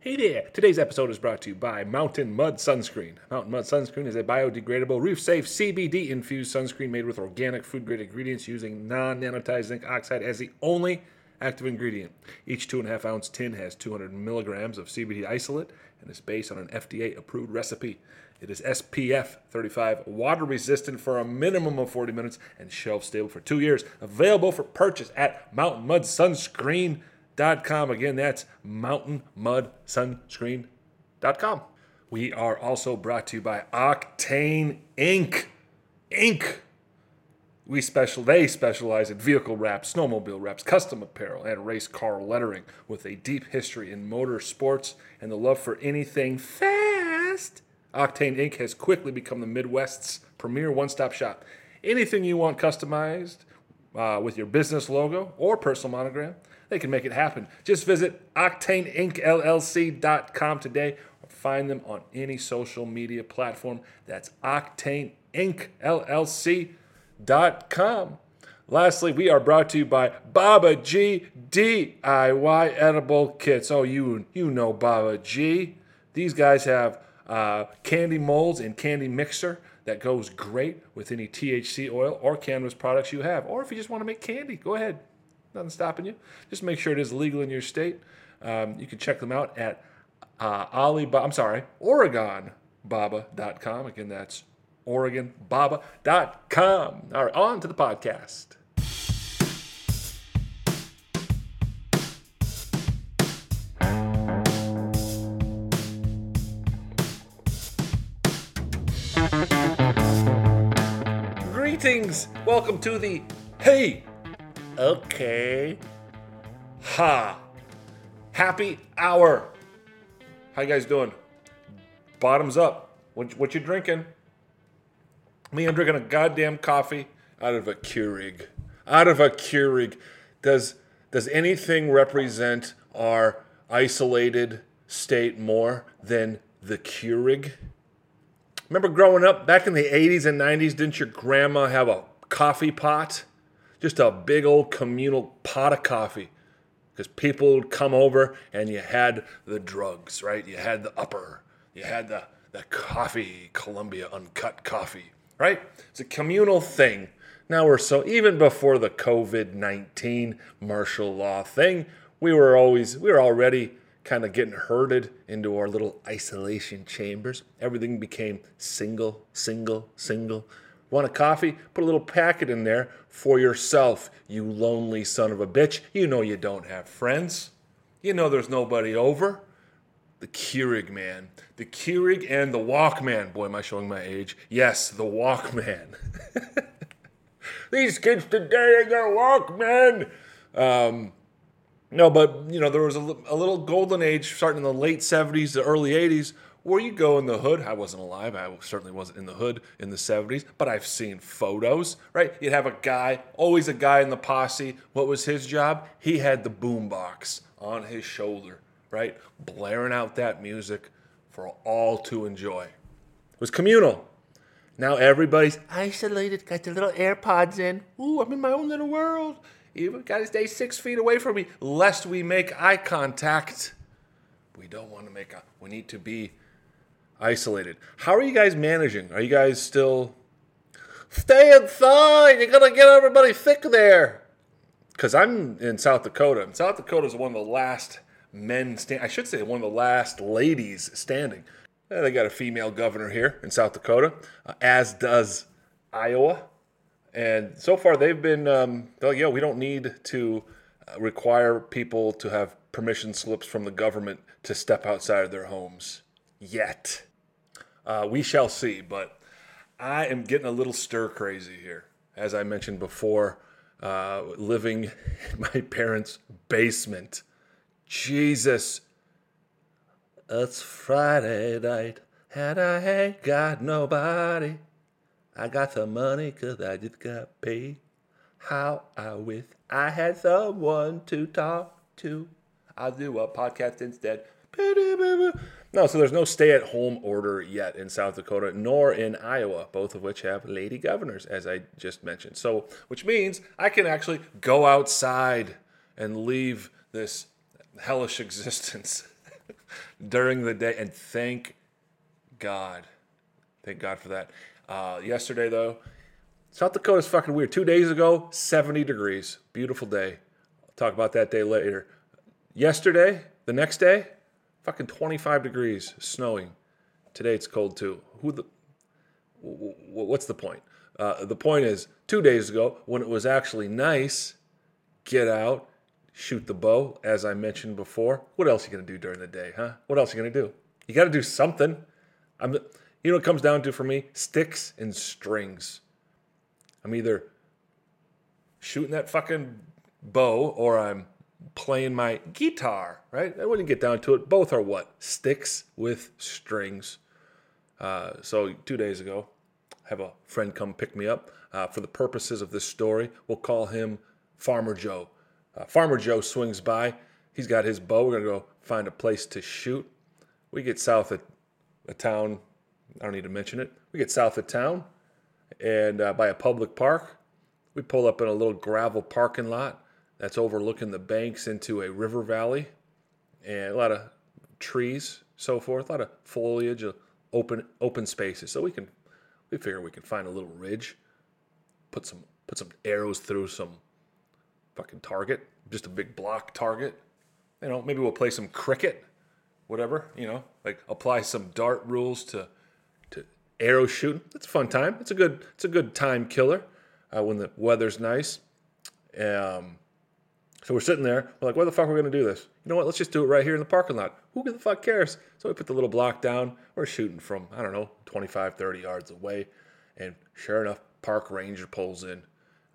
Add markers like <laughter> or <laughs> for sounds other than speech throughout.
Hey there! Today's episode is brought to you by Mountain Mud Sunscreen. Mountain Mud Sunscreen is a biodegradable, reef safe, CBD infused sunscreen made with organic food grade ingredients using non nanotized zinc oxide as the only active ingredient. Each 2.5 ounce tin has 200 milligrams of CBD isolate and is based on an FDA approved recipe. It is SPF 35, water resistant for a minimum of 40 minutes, and shelf stable for two years. Available for purchase at Again, that's mountainmudsunscreen.com. We are also brought to you by Octane Inc. Inc. We special they specialize in vehicle wraps, snowmobile wraps, custom apparel, and race car lettering with a deep history in motor sports and the love for anything fast. Octane Inc. has quickly become the Midwest's premier one-stop shop. Anything you want customized uh, with your business logo or personal monogram, they can make it happen. Just visit OctaneIncLLC.com today or find them on any social media platform. That's OctaneIncLLC.com. Lastly, we are brought to you by Baba G DIY edible kits. Oh, you you know Baba G. These guys have uh, candy molds and candy mixer that goes great with any THC oil or cannabis products you have. Or if you just want to make candy, go ahead. Nothing stopping you. Just make sure it is legal in your state. Um, you can check them out at uh, Alibaba, I'm sorry, OregonBaba.com. Again, that's OregonBaba.com. All right, on to the podcast. Greetings. Welcome to the Hey, okay, ha, happy hour. How you guys doing? Bottoms up. What, what you drinking? Me, I'm drinking a goddamn coffee out of a Keurig. Out of a Keurig. Does does anything represent our isolated state more than the Keurig? Remember growing up back in the 80s and 90s, didn't your grandma have a coffee pot? Just a big old communal pot of coffee. Because people would come over and you had the drugs, right? You had the upper, you had the, the coffee, Colombia uncut coffee, right? It's a communal thing. Now we're so, even before the COVID 19 martial law thing, we were always, we were already kind of getting herded into our little isolation chambers. Everything became single, single, single. Want a coffee? Put a little packet in there for yourself, you lonely son of a bitch. You know you don't have friends. You know there's nobody over. The Keurig man. The Keurig and the Walkman. Boy, am I showing my age. Yes, the Walkman. <laughs> These kids today, they got a Walkman. Um, no, but you know there was a, a, little golden age starting in the late '70s, the early '80s, where you go in the hood. I wasn't alive. I certainly wasn't in the hood in the '70s, but I've seen photos. Right? You'd have a guy, always a guy in the posse. What was his job? He had the boombox on his shoulder, right, blaring out that music for all to enjoy. It was communal. Now everybody's isolated, got their little AirPods in. Ooh, I'm in my own little world. You've got to stay six feet away from me, lest we make eye contact. We don't want to make. A, we need to be isolated. How are you guys managing? Are you guys still stay inside? You gotta get everybody thick there. Because I'm in South Dakota, and South Dakota is one of the last men stand. I should say one of the last ladies standing. They got a female governor here in South Dakota, uh, as does Iowa. And so far, they've been, um, like, yo, we don't need to uh, require people to have permission slips from the government to step outside of their homes yet. Uh, we shall see, but I am getting a little stir crazy here. As I mentioned before, uh, living in <laughs> my parents' basement. Jesus. It's Friday night, and I ain't got nobody. I got some money because I just got paid. How I wish I had someone to talk to. I'll do a podcast instead. No, so there's no stay at home order yet in South Dakota nor in Iowa, both of which have lady governors, as I just mentioned. So, which means I can actually go outside and leave this hellish <laughs> existence <laughs> during the day. And thank God. Thank God for that. Uh, yesterday, though, South Dakota's fucking weird. Two days ago, 70 degrees. Beautiful day. I'll talk about that day later. Yesterday, the next day, fucking 25 degrees, snowing. Today it's cold too. Who the? What's the point? Uh, the point is, two days ago, when it was actually nice, get out, shoot the bow, as I mentioned before. What else are you gonna do during the day, huh? What else are you gonna do? You got to do something. I'm, you know, what it comes down to for me: sticks and strings. I'm either shooting that fucking bow or I'm playing my guitar, right? I wouldn't get down to it. Both are what? Sticks with strings. Uh, so two days ago, I have a friend come pick me up. Uh, for the purposes of this story, we'll call him Farmer Joe. Uh, Farmer Joe swings by. He's got his bow. We're going to go find a place to shoot. We get south of a town. I don't need to mention it. We get south of town and uh, by a public park. We pull up in a little gravel parking lot that's overlooking the banks into a river valley and a lot of trees, so forth, a lot of foliage, uh, open open spaces. So we can we figure we can find a little ridge, put some put some arrows through some fucking target, just a big block target. You know, maybe we'll play some cricket, whatever. You know, like apply some dart rules to to arrow shooting. It's a fun time. It's a good it's a good time killer uh, when the weather's nice. Um, so we're sitting there. We're like, why the fuck are we to do this? You know what? Let's just do it right here in the parking lot. Who the fuck cares? So we put the little block down. We're shooting from, I don't know, 25, 30 yards away. And sure enough, park ranger pulls in.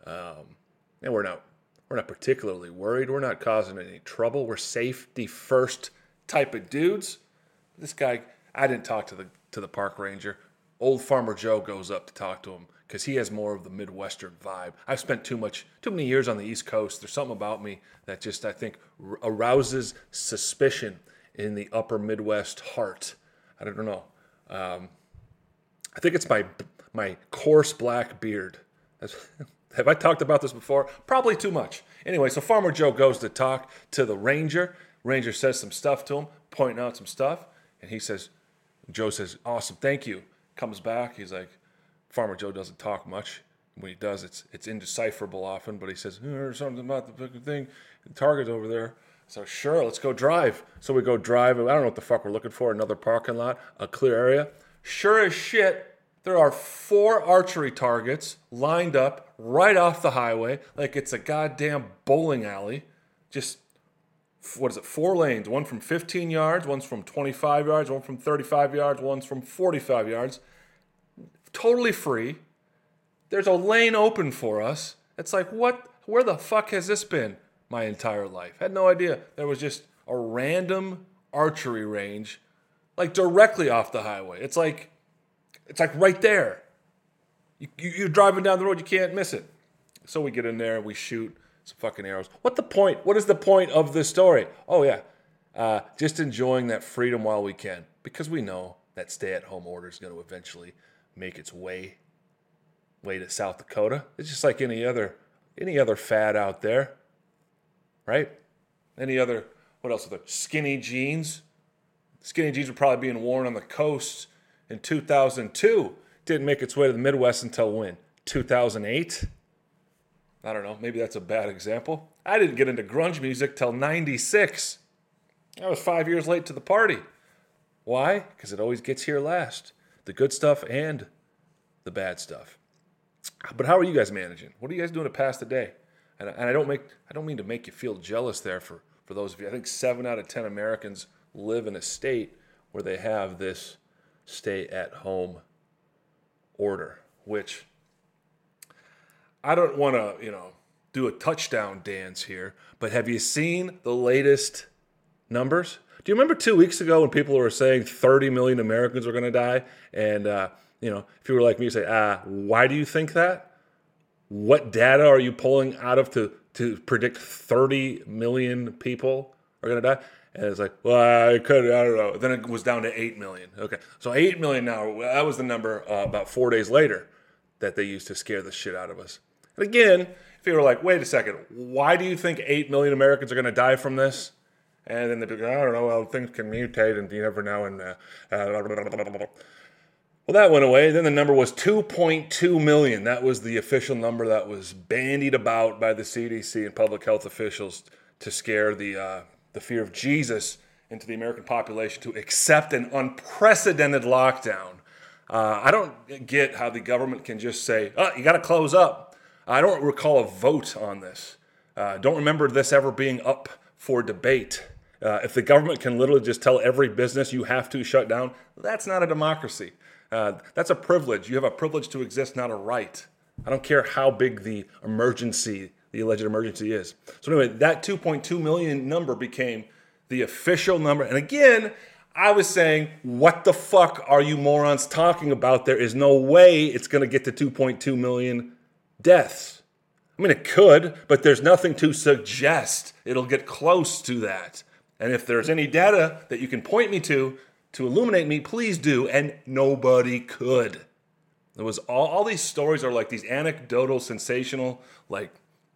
Um, and we're not, we're not particularly worried. We're not causing any trouble. We're safety first type of dudes. This guy, I didn't talk to the to the park ranger. Old Farmer Joe goes up to talk to him because he has more of the Midwestern vibe. I've spent too much, too many years on the East Coast. There's something about me that just I think arouses suspicion in the Upper Midwest heart. I don't know. Um, I think it's my my coarse black beard. <laughs> have I talked about this before? Probably too much. Anyway, so Farmer Joe goes to talk to the ranger. Ranger says some stuff to him, pointing out some stuff, and he says, Joe says, "Awesome, thank you." Comes back, he's like, Farmer Joe doesn't talk much. When he does, it's it's indecipherable often. But he says, hmm, "There's something about the fucking thing, target's over there." So sure, let's go drive. So we go drive. I don't know what the fuck we're looking for. Another parking lot, a clear area. Sure as shit, there are four archery targets lined up right off the highway, like it's a goddamn bowling alley. Just what is it? Four lanes. One from 15 yards, one's from 25 yards, one from 35 yards, one's from 45 yards totally free. There's a lane open for us. It's like, what? Where the fuck has this been my entire life? Had no idea. There was just a random archery range, like directly off the highway. It's like, it's like right there. You, are driving down the road, you can't miss it. So we get in there, we shoot some fucking arrows. What the point? What is the point of this story? Oh yeah, uh, just enjoying that freedom while we can, because we know that stay-at-home order is going to eventually make its way way to South Dakota. It's just like any other any other fad out there, right? Any other what else are there? Skinny jeans. Skinny jeans were probably being worn on the coast in 2002. Didn't make its way to the Midwest until when? 2008. I don't know. Maybe that's a bad example. I didn't get into grunge music till 96. I was five years late to the party. Why? Because it always gets here last the good stuff and the bad stuff. But how are you guys managing? What are you guys doing to pass the day? And, and I don't make I don't mean to make you feel jealous there for for those of you. I think seven out of ten Americans live in a state where they have this stay at home order, which I don't want to, you know, do a touchdown dance here, but have you seen the latest numbers? Do you remember two weeks ago when people were saying 30 million Americans were going to die? And, uh, you know, if you were like me, you say, ah, why do you think that? What data are you pulling out of to, to predict 30 million people are going to die? And it's like, well, I could, I don't know. Then it was down to 8 million. Okay. So 8 million now, that was the number uh, about four days later that they used to scare the shit out of us. And again, if you were like, wait a second, why do you think 8 million Americans are going to die from this? And then they'd be like, I don't know, well, things can mutate and you never know. And uh, uh, well, that went away. Then the number was 2.2 million. That was the official number that was bandied about by the CDC and public health officials to scare the, uh, the fear of Jesus into the American population to accept an unprecedented lockdown. Uh, I don't get how the government can just say, oh, you got to close up. I don't recall a vote on this. Uh, don't remember this ever being up for debate. Uh, if the government can literally just tell every business you have to shut down, that's not a democracy. Uh, that's a privilege. You have a privilege to exist, not a right. I don't care how big the emergency, the alleged emergency is. So, anyway, that 2.2 million number became the official number. And again, I was saying, what the fuck are you morons talking about? There is no way it's going to get to 2.2 million deaths. I mean, it could, but there's nothing to suggest it'll get close to that. And if there's any data that you can point me to, to illuminate me, please do. And nobody could. It was all, all these stories are like these anecdotal, sensational, like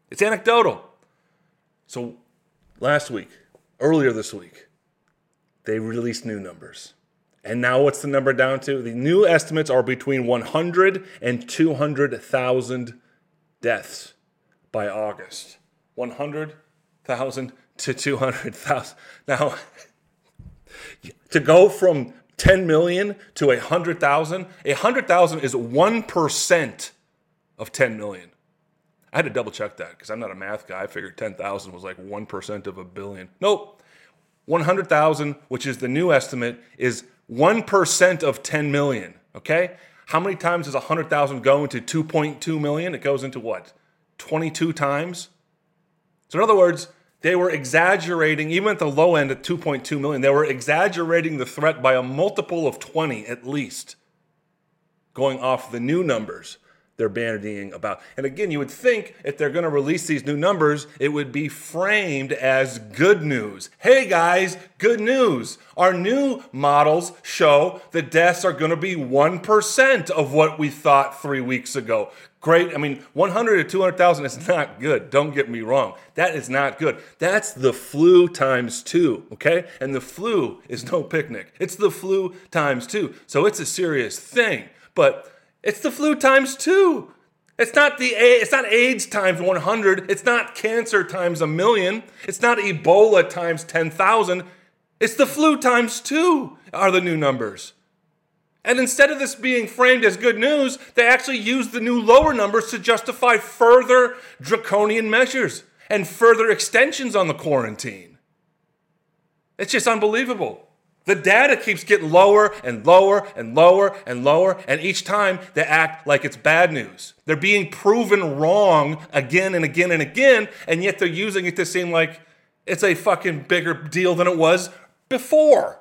it's anecdotal. So last week, earlier this week, they released new numbers. And now what's the number down to? The new estimates are between 100 and 200,000 deaths by August. 100,000 to 200,000. Now, to go from 10 million to 100,000, 100,000 is 1% of 10 million. I had to double check that because I'm not a math guy. I figured 10,000 was like 1% of a billion. Nope. 100,000, which is the new estimate, is 1% of 10 million. Okay? How many times does 100,000 go into 2.2 million? It goes into what? 22 times? So, in other words, they were exaggerating, even at the low end at 2.2 million, they were exaggerating the threat by a multiple of 20 at least, going off the new numbers they're bandying about. And again, you would think if they're going to release these new numbers, it would be framed as good news. Hey guys, good news. Our new models show the deaths are going to be 1% of what we thought three weeks ago. Great. I mean, 100 to 200,000 is not good. Don't get me wrong. That is not good. That's the flu times two, okay? And the flu is no picnic. It's the flu times two. So it's a serious thing. But it's the flu times two. It's not the it's not AIDS times 100. It's not cancer times a million. It's not Ebola times 10,000. It's the flu times two are the new numbers. And instead of this being framed as good news, they actually use the new lower numbers to justify further draconian measures and further extensions on the quarantine. It's just unbelievable. The data keeps getting lower and lower and lower and lower, and each time they act like it's bad news. They're being proven wrong again and again and again, and yet they're using it to seem like it's a fucking bigger deal than it was before.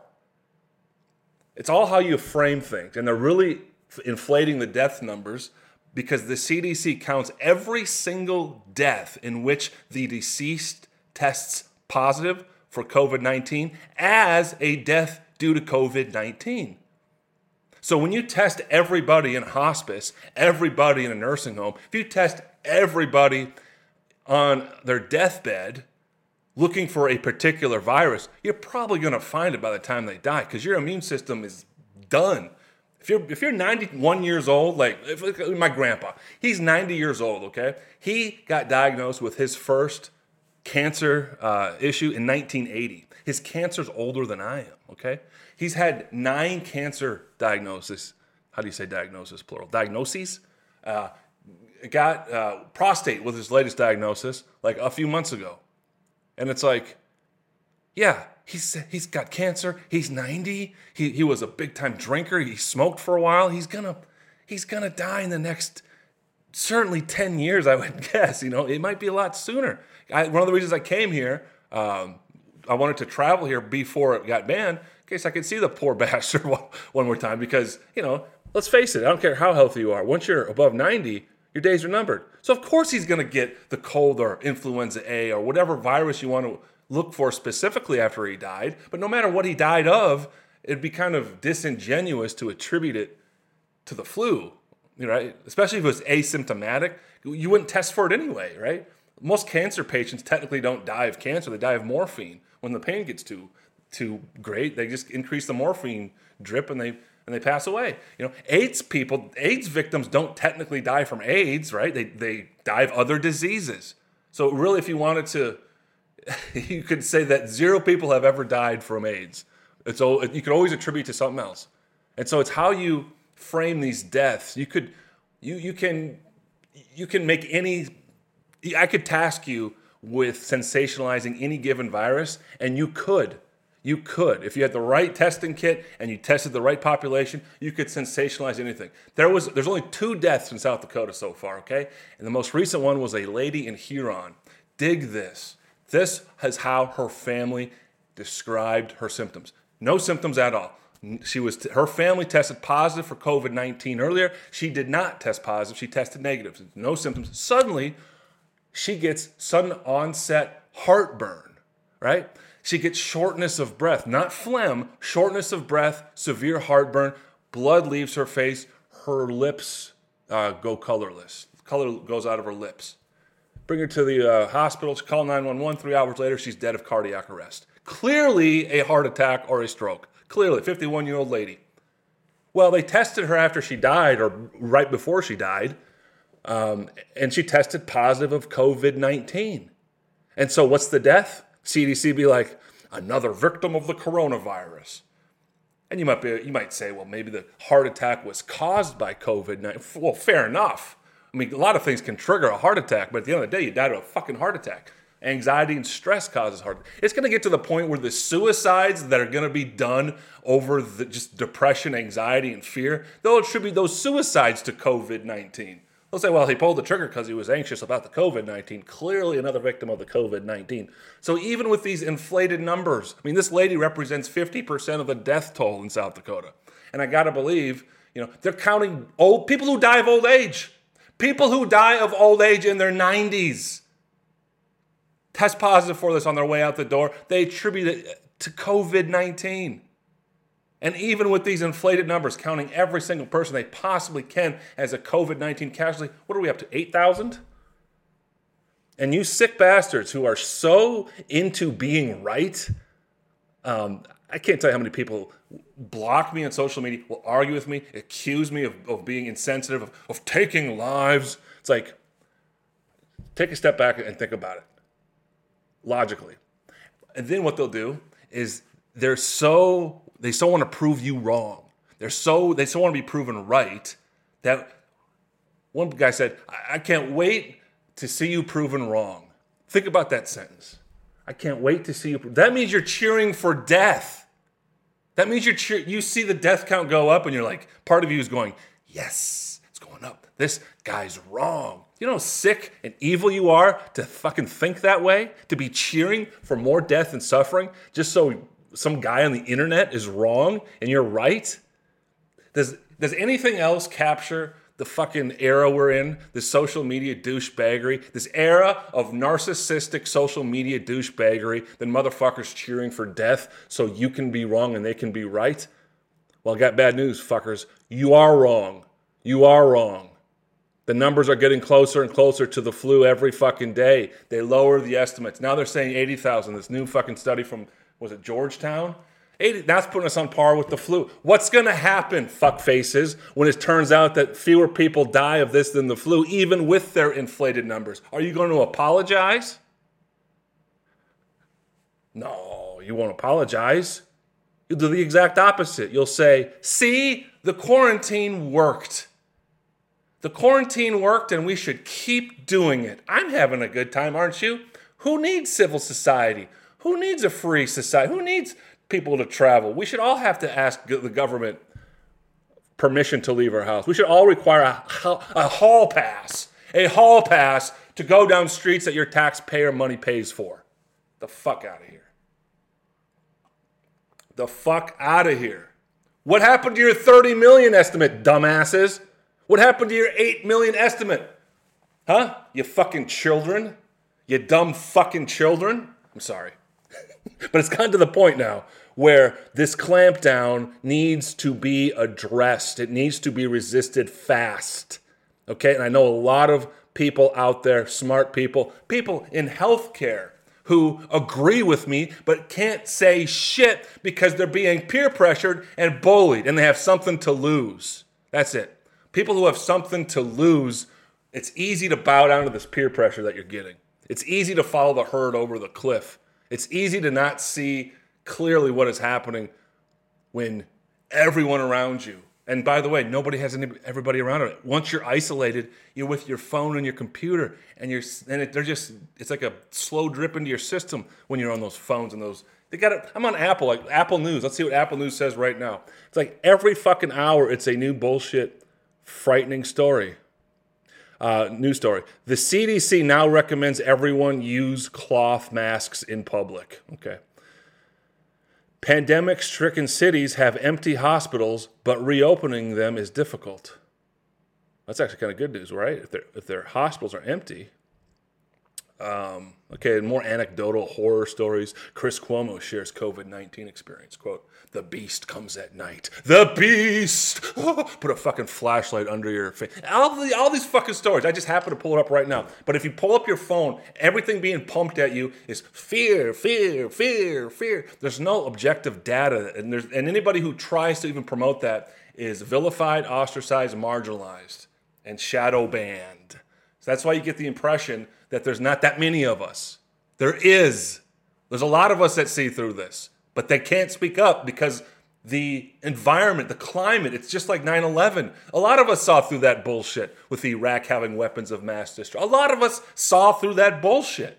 It's all how you frame things, and they're really inflating the death numbers because the CDC counts every single death in which the deceased tests positive for COVID 19 as a death due to COVID 19. So when you test everybody in hospice, everybody in a nursing home, if you test everybody on their deathbed looking for a particular virus, you're probably going to find it by the time they die because your immune system is done. If you're if you're 91 years old, like if, my grandpa, he's 90 years old. Okay, he got diagnosed with his first cancer uh, issue in 1980. His cancer's older than I am, okay? He's had nine cancer diagnoses. How do you say diagnosis, plural? Diagnoses? Uh, got uh, prostate with his latest diagnosis like a few months ago. And it's like, yeah, he's, he's got cancer. He's 90. He, he was a big time drinker. He smoked for a while. He's gonna, he's gonna die in the next certainly 10 years, I would <laughs> guess. You know, it might be a lot sooner. I, one of the reasons I came here, um, I wanted to travel here before it got banned, in case I could see the poor <laughs> bastard one, one more time. Because, you know, let's face it, I don't care how healthy you are. Once you're above 90, your days are numbered. So, of course, he's going to get the cold or influenza A or whatever virus you want to look for specifically after he died. But no matter what he died of, it'd be kind of disingenuous to attribute it to the flu, right? Especially if it was asymptomatic. You wouldn't test for it anyway, right? Most cancer patients technically don't die of cancer; they die of morphine. When the pain gets too too great, they just increase the morphine drip and they and they pass away. You know, AIDS people, AIDS victims don't technically die from AIDS, right? They they die of other diseases. So really, if you wanted to, <laughs> you could say that zero people have ever died from AIDS. It's all, you could always attribute to something else. And so it's how you frame these deaths. You could you you can you can make any I could task you with sensationalizing any given virus, and you could. You could. If you had the right testing kit and you tested the right population, you could sensationalize anything. There was there's only two deaths in South Dakota so far, okay? And the most recent one was a lady in Huron. Dig this. This is how her family described her symptoms. No symptoms at all. She was her family tested positive for COVID 19 earlier. She did not test positive. She tested negative. No symptoms. Suddenly, she gets sudden onset heartburn, right? She gets shortness of breath, not phlegm, shortness of breath, severe heartburn. Blood leaves her face. Her lips uh, go colorless. Color goes out of her lips. Bring her to the uh, hospital. Call 911. Three hours later, she's dead of cardiac arrest. Clearly a heart attack or a stroke. Clearly, 51 year old lady. Well, they tested her after she died or right before she died, um, and she tested positive of COVID 19. And so, what's the death? CDC be like, another victim of the coronavirus. And you might be, you might say, well, maybe the heart attack was caused by COVID 19. Well, fair enough. I mean, a lot of things can trigger a heart attack, but at the end of the day, you died of a fucking heart attack. Anxiety and stress causes heart. It's going to get to the point where the suicides that are going to be done over the, just depression, anxiety, and fear, they'll attribute those suicides to COVID 19. They'll say, well, he pulled the trigger because he was anxious about the COVID 19. Clearly, another victim of the COVID 19. So, even with these inflated numbers, I mean, this lady represents 50% of the death toll in South Dakota. And I got to believe, you know, they're counting old people who die of old age, people who die of old age in their 90s. Test positive for this on their way out the door. They attribute it to COVID 19. And even with these inflated numbers, counting every single person they possibly can as a COVID 19 casualty, what are we up to? 8,000? And you sick bastards who are so into being right, um, I can't tell you how many people block me on social media, will argue with me, accuse me of, of being insensitive, of, of taking lives. It's like, take a step back and think about it logically. And then what they'll do is they're so they so want to prove you wrong. They're so they so want to be proven right that one guy said, I can't wait to see you proven wrong. Think about that sentence. I can't wait to see you. That means you're cheering for death. That means you're cheer- you see the death count go up and you're like, part of you is going, yes, it's going up. This guy's wrong. You know how sick and evil you are to fucking think that way? To be cheering for more death and suffering just so some guy on the internet is wrong and you're right? Does does anything else capture the fucking era we're in, this social media douchebaggery, this era of narcissistic social media douchebaggery, then motherfuckers cheering for death so you can be wrong and they can be right? Well, I got bad news, fuckers. You are wrong. You are wrong. The numbers are getting closer and closer to the flu every fucking day. They lower the estimates. Now they're saying 80,000. This new fucking study from, was it Georgetown? 80, that's putting us on par with the flu. What's going to happen, fuck faces, when it turns out that fewer people die of this than the flu, even with their inflated numbers? Are you going to apologize? No, you won't apologize. You'll do the exact opposite. You'll say, see, the quarantine worked. The quarantine worked and we should keep doing it. I'm having a good time, aren't you? Who needs civil society? Who needs a free society? Who needs people to travel? We should all have to ask the government permission to leave our house. We should all require a, a hall pass, a hall pass to go down streets that your taxpayer money pays for. The fuck out of here. The fuck out of here. What happened to your 30 million estimate, dumbasses? What happened to your 8 million estimate? Huh? You fucking children? You dumb fucking children? I'm sorry. <laughs> but it's gotten to the point now where this clampdown needs to be addressed. It needs to be resisted fast. Okay? And I know a lot of people out there, smart people, people in healthcare who agree with me but can't say shit because they're being peer pressured and bullied and they have something to lose. That's it. People who have something to lose, it's easy to bow down to this peer pressure that you're getting. It's easy to follow the herd over the cliff. It's easy to not see clearly what is happening when everyone around you and by the way, nobody has any, everybody around it. Once you're isolated, you're with your phone and your computer, and you're and it, they're just it's like a slow drip into your system when you're on those phones and those. They got it. I'm on Apple, like Apple News. Let's see what Apple News says right now. It's like every fucking hour, it's a new bullshit, frightening story. Uh, news story. The CDC now recommends everyone use cloth masks in public. Okay. Pandemic stricken cities have empty hospitals, but reopening them is difficult. That's actually kind of good news, right? If, if their hospitals are empty, um, okay, more anecdotal horror stories. Chris Cuomo shares COVID 19 experience. Quote, the beast comes at night. The beast! <laughs> put a fucking flashlight under your face. All, the, all these fucking stories. I just happen to pull it up right now. But if you pull up your phone, everything being pumped at you is fear, fear, fear, fear. There's no objective data. And, there's, and anybody who tries to even promote that is vilified, ostracized, marginalized, and shadow banned. So that's why you get the impression that there's not that many of us. There is. There's a lot of us that see through this, but they can't speak up because the environment, the climate, it's just like 9 11. A lot of us saw through that bullshit with Iraq having weapons of mass destruction. A lot of us saw through that bullshit.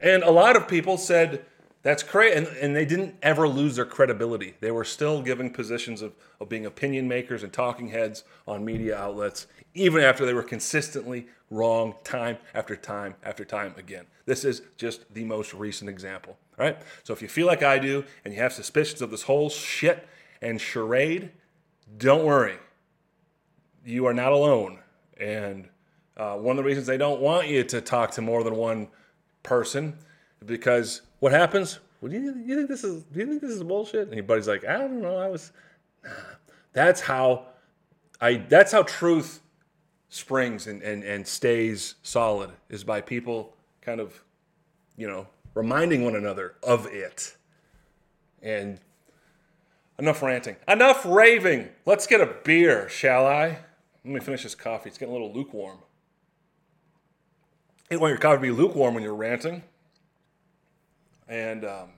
And a lot of people said, that's crazy. And, and they didn't ever lose their credibility. They were still giving positions of, of being opinion makers and talking heads on media outlets, even after they were consistently wrong time after time after time again. This is just the most recent example. Right? So if you feel like I do and you have suspicions of this whole shit and charade, don't worry. You are not alone. And uh, one of the reasons they don't want you to talk to more than one person because what happens? Well, do you, you think this is? Do you think this is bullshit? And your buddy's like, I don't know. I was. Nah. That's how I. That's how truth springs and, and, and stays solid is by people kind of, you know, reminding one another of it. And enough ranting, enough raving. Let's get a beer, shall I? Let me finish this coffee. It's getting a little lukewarm. You want your coffee to be lukewarm when you're ranting and um,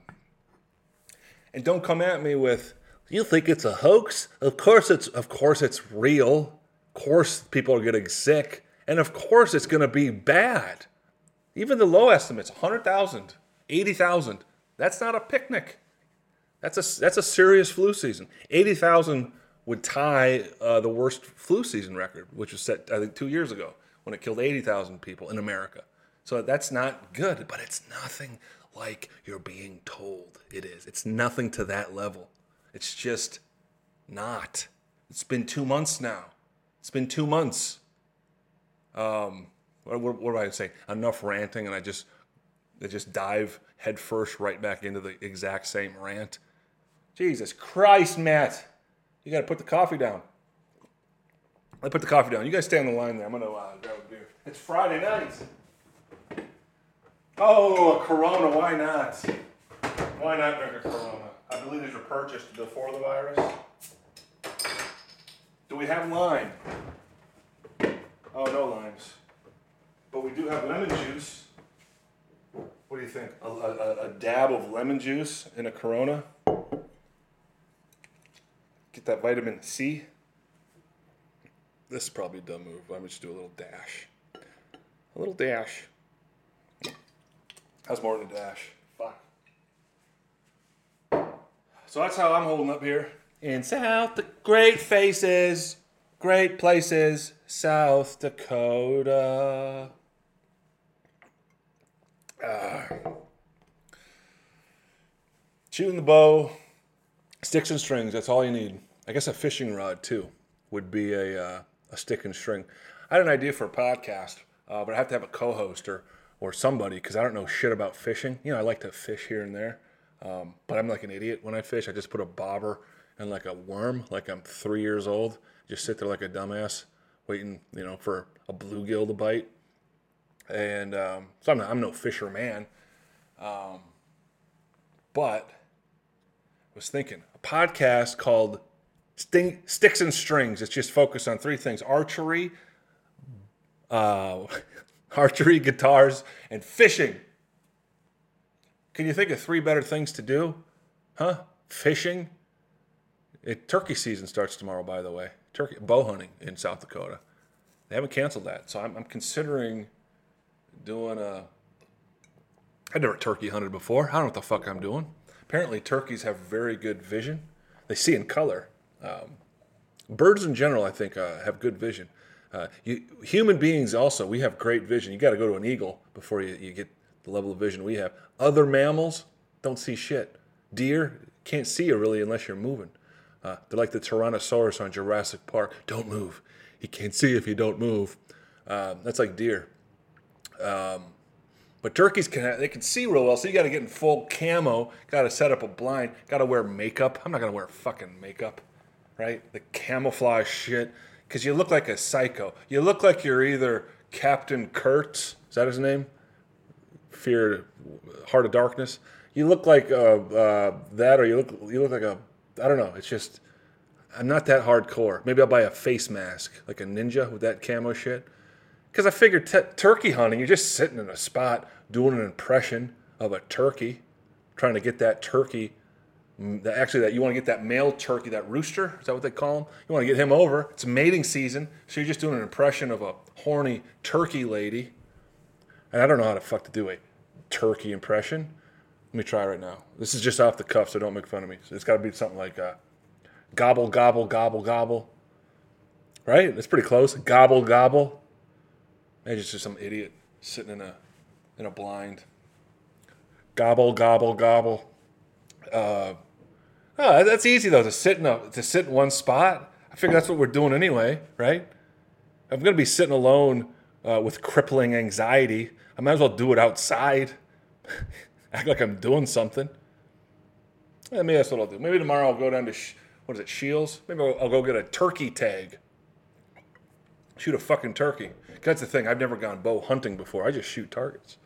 and don't come at me with you think it's a hoax. Of course it's of course it's real. Of course people are getting sick, and of course it's going to be bad. Even the low estimates, 100,000, 80,000. That's not a picnic. That's a that's a serious flu season. 80,000 would tie uh, the worst flu season record, which was set I think 2 years ago when it killed 80,000 people in America. So that's not good, but it's nothing like you're being told it is. It's nothing to that level. It's just not. It's been two months now. It's been two months. Um, what, what, what do I say? Enough ranting, and I just, I just dive headfirst right back into the exact same rant. Jesus Christ, Matt, you got to put the coffee down. I put the coffee down. You guys stay on the line there. I'm gonna uh, grab a beer. It's Friday night. Oh, a Corona, why not? Why not drink a Corona? I believe these were purchased before the virus. Do we have lime? Oh, no limes. But we do have lemon juice. What do you think? A, a, a dab of lemon juice in a Corona? Get that vitamin C. This is probably a dumb move. I'm just do a little dash. A little dash. That's more than a dash. Fuck. So that's how I'm holding up here in South the great faces, great places, South Dakota. Uh, shooting the bow, sticks and strings. That's all you need. I guess a fishing rod too would be a uh, a stick and string. I had an idea for a podcast, uh, but I have to have a co-host or or somebody because I don't know shit about fishing. You know, I like to fish here and there, um, but I'm like an idiot when I fish. I just put a bobber and like a worm, like I'm three years old. Just sit there like a dumbass waiting, you know, for a bluegill to bite. And um, so I'm, not, I'm no fisherman. Um, but I was thinking a podcast called Sting, Sticks and Strings. It's just focused on three things archery, uh, <laughs> archery, guitars, and fishing. Can you think of three better things to do? Huh? Fishing? It, turkey season starts tomorrow, by the way. Turkey bow hunting in South Dakota. They haven't canceled that, so I'm, I'm considering doing a. I never turkey hunted before. I don't know what the fuck I'm doing. Apparently, turkeys have very good vision. They see in color. Um, birds in general, I think, uh, have good vision. Uh, you, human beings also, we have great vision. You got to go to an eagle before you, you get the level of vision we have. Other mammals don't see shit. Deer can't see you really unless you're moving. Uh, they're like the Tyrannosaurus on Jurassic Park. Don't move. He can't see if you don't move. Um, that's like deer. Um, but turkeys can they can see real well, so you got to get in full camo. Got to set up a blind. Got to wear makeup. I'm not gonna wear fucking makeup, right? The camouflage shit, because you look like a psycho. You look like you're either Captain Kurtz. Is that his name? Fear, Heart of Darkness. You look like uh, uh, that, or you look you look like a I don't know. It's just I'm not that hardcore. Maybe I'll buy a face mask like a ninja with that camo shit. Because I figured t- turkey hunting, you're just sitting in a spot doing an impression of a turkey, trying to get that turkey. That actually, that you want to get that male turkey, that rooster. Is that what they call him? You want to get him over. It's mating season, so you're just doing an impression of a horny turkey lady. And I don't know how to fuck to do a turkey impression. Let me try right now. This is just off the cuff, so don't make fun of me. So it's got to be something like uh, gobble, gobble, gobble, gobble. Right? That's pretty close. Gobble, gobble. Maybe it's just some idiot sitting in a in a blind. Gobble, gobble, gobble. Uh, oh, that's easy though to sit in a to sit in one spot. I figure that's what we're doing anyway, right? I'm gonna be sitting alone uh, with crippling anxiety. I might as well do it outside. <laughs> act like I'm doing something. Yeah, maybe that's what I'll do. Maybe tomorrow I'll go down to what is it, Shields? Maybe I'll, I'll, go get a turkey tag. Shoot a fucking turkey. That's the thing. I've never gone bow hunting before. I just shoot targets,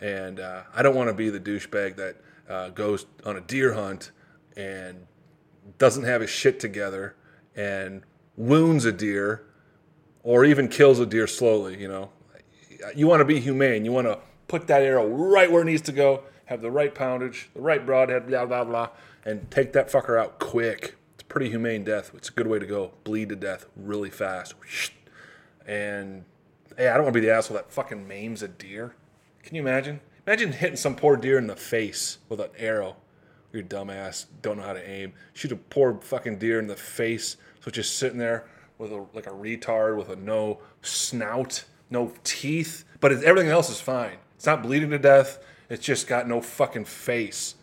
and uh, I don't want to be the douchebag that uh, goes on a deer hunt and doesn't have his shit together and wounds a deer or even kills a deer slowly. You know, you want to be humane. You want to put that arrow right where it needs to go have the right poundage, the right broadhead, blah, blah, blah, and take that fucker out quick. It's a pretty humane death. It's a good way to go. Bleed to death really fast. And hey, I don't want to be the asshole that fucking maims a deer. Can you imagine? Imagine hitting some poor deer in the face with an arrow. Your dumbass don't know how to aim. Shoot a poor fucking deer in the face. So just sitting there with a like a retard with a no snout, no teeth, but everything else is fine. It's not bleeding to death. It's just got no fucking face.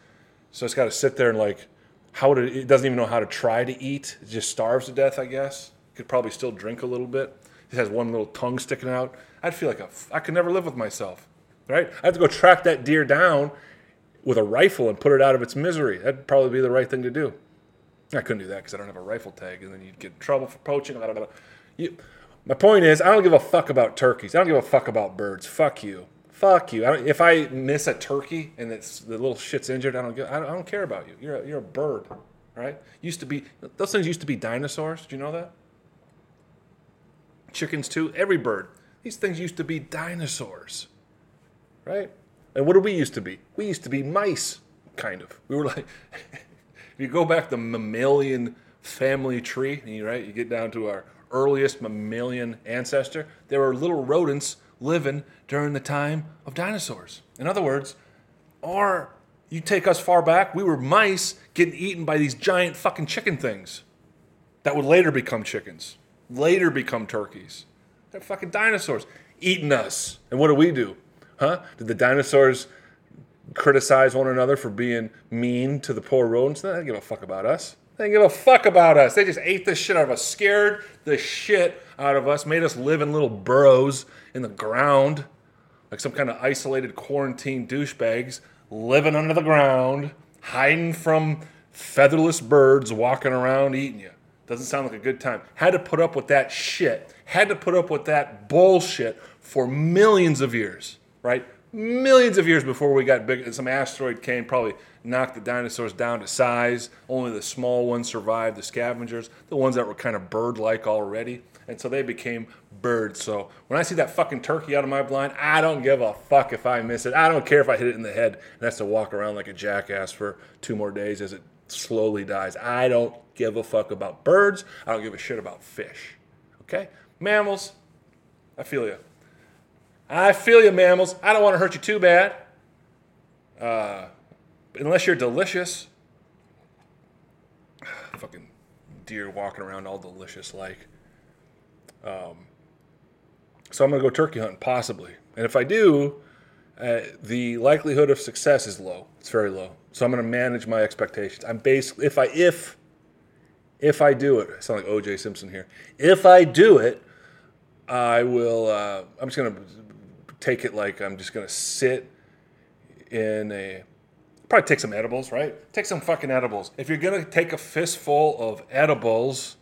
So it's got to sit there and like, how to, it doesn't even know how to try to eat. It just starves to death, I guess. Could probably still drink a little bit. It has one little tongue sticking out. I'd feel like a, I could never live with myself, right? I have to go track that deer down with a rifle and put it out of its misery. That'd probably be the right thing to do. I couldn't do that because I don't have a rifle tag, and then you'd get in trouble for poaching. Blah, blah, blah. You, my point is, I don't give a fuck about turkeys. I don't give a fuck about birds. Fuck you. Fuck you. I if I miss a turkey and it's the little shit's injured, I don't give, I don't, I don't care about you. You're a, you're a bird, right? Used to be those things used to be dinosaurs. Do you know that? Chickens too. Every bird. These things used to be dinosaurs, right? And what did we used to be? We used to be mice, kind of. We were like, <laughs> if you go back the mammalian family tree, right? You get down to our earliest mammalian ancestor. There were little rodents living during the time of dinosaurs. In other words, or you take us far back, we were mice getting eaten by these giant fucking chicken things that would later become chickens, later become turkeys. They're fucking dinosaurs eating us. And what do we do? Huh? Did the dinosaurs criticize one another for being mean to the poor rodents? They don't give a fuck about us. They didn't give a fuck about us. They just ate the shit out of us, scared the shit out of us, made us live in little burrows in the ground, like some kind of isolated quarantine douchebags living under the ground, hiding from featherless birds walking around eating you. Doesn't sound like a good time. Had to put up with that shit. Had to put up with that bullshit for millions of years, right? Millions of years before we got big. Some asteroid came, probably knocked the dinosaurs down to size. Only the small ones survived, the scavengers, the ones that were kind of bird like already. And so they became birds. So when I see that fucking turkey out of my blind, I don't give a fuck if I miss it. I don't care if I hit it in the head and has to walk around like a jackass for two more days as it slowly dies. I don't give a fuck about birds. I don't give a shit about fish. Okay? Mammals, I feel you. I feel you, mammals. I don't want to hurt you too bad. Uh, unless you're delicious. Fucking deer walking around all delicious like. Um, so I'm going to go turkey hunting, possibly. And if I do, uh, the likelihood of success is low. It's very low. So I'm going to manage my expectations. I'm basically if I if if I do it, I sound like O.J. Simpson here. If I do it, I will. Uh, I'm just going to take it like I'm just to sit in a. Probably take some edibles, right? Take some fucking edibles. If you're to take a fistful of edibles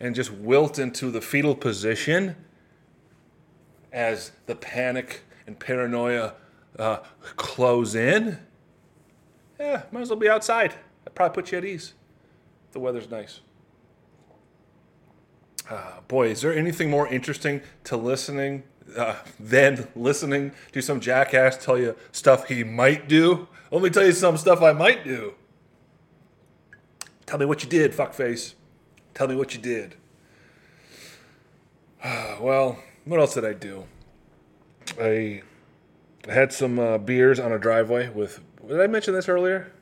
and just wilt into the fetal position as the panic and paranoia uh, close in, yeah, might as well be outside. That probably put you at ease. The weather's nice. Uh, boy, is there anything more interesting to listening uh, listening to some jackass tell you stuff he might do? Let me tell you some stuff I might do. Tell me what you did, fuckface. Tell me what you did. <sighs> well, what else did I do? I had some uh, beers on a driveway with. Did I mention this earlier?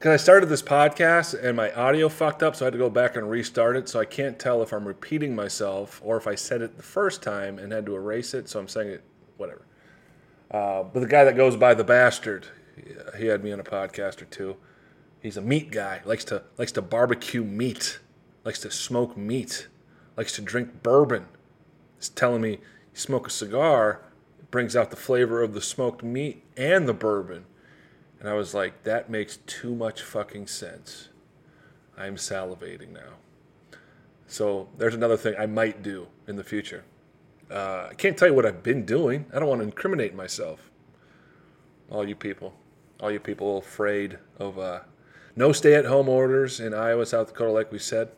Because I started this podcast and my audio fucked up, so I had to go back and restart it. So I can't tell if I'm repeating myself or if I said it the first time and had to erase it. So I'm saying it, whatever. Uh, but the guy that goes by the bastard, he had me on a podcast or two. He's a meat guy. likes to likes to barbecue meat. Likes to smoke meat. Likes to drink bourbon. He's telling me smoke a cigar, it brings out the flavor of the smoked meat and the bourbon. And I was like, that makes too much fucking sense. I'm salivating now. So there's another thing I might do in the future. Uh, I can't tell you what I've been doing. I don't want to incriminate myself. All you people, all you people afraid of uh, no stay-at-home orders in Iowa, South Dakota, like we said.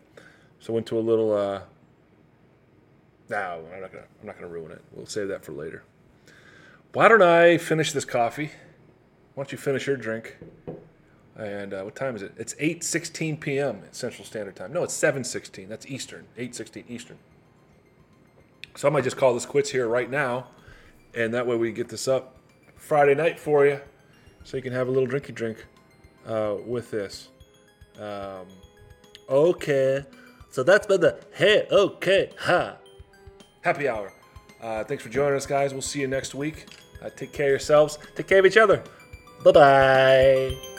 So went to a little uh, no, I'm not gonna. I'm not gonna ruin it. We'll save that for later. Why don't I finish this coffee? Why don't you finish your drink? And uh, what time is it? It's 8:16 p.m. Central Standard Time. No, it's 7:16. That's Eastern. 8:16 Eastern. So I might just call this quits here right now, and that way we get this up Friday night for you, so you can have a little drinky drink uh, with this. Um, okay, so that's been the hey okay ha happy hour. Uh, thanks for joining us, guys. We'll see you next week. Uh, take care of yourselves. Take care of each other. 拜拜。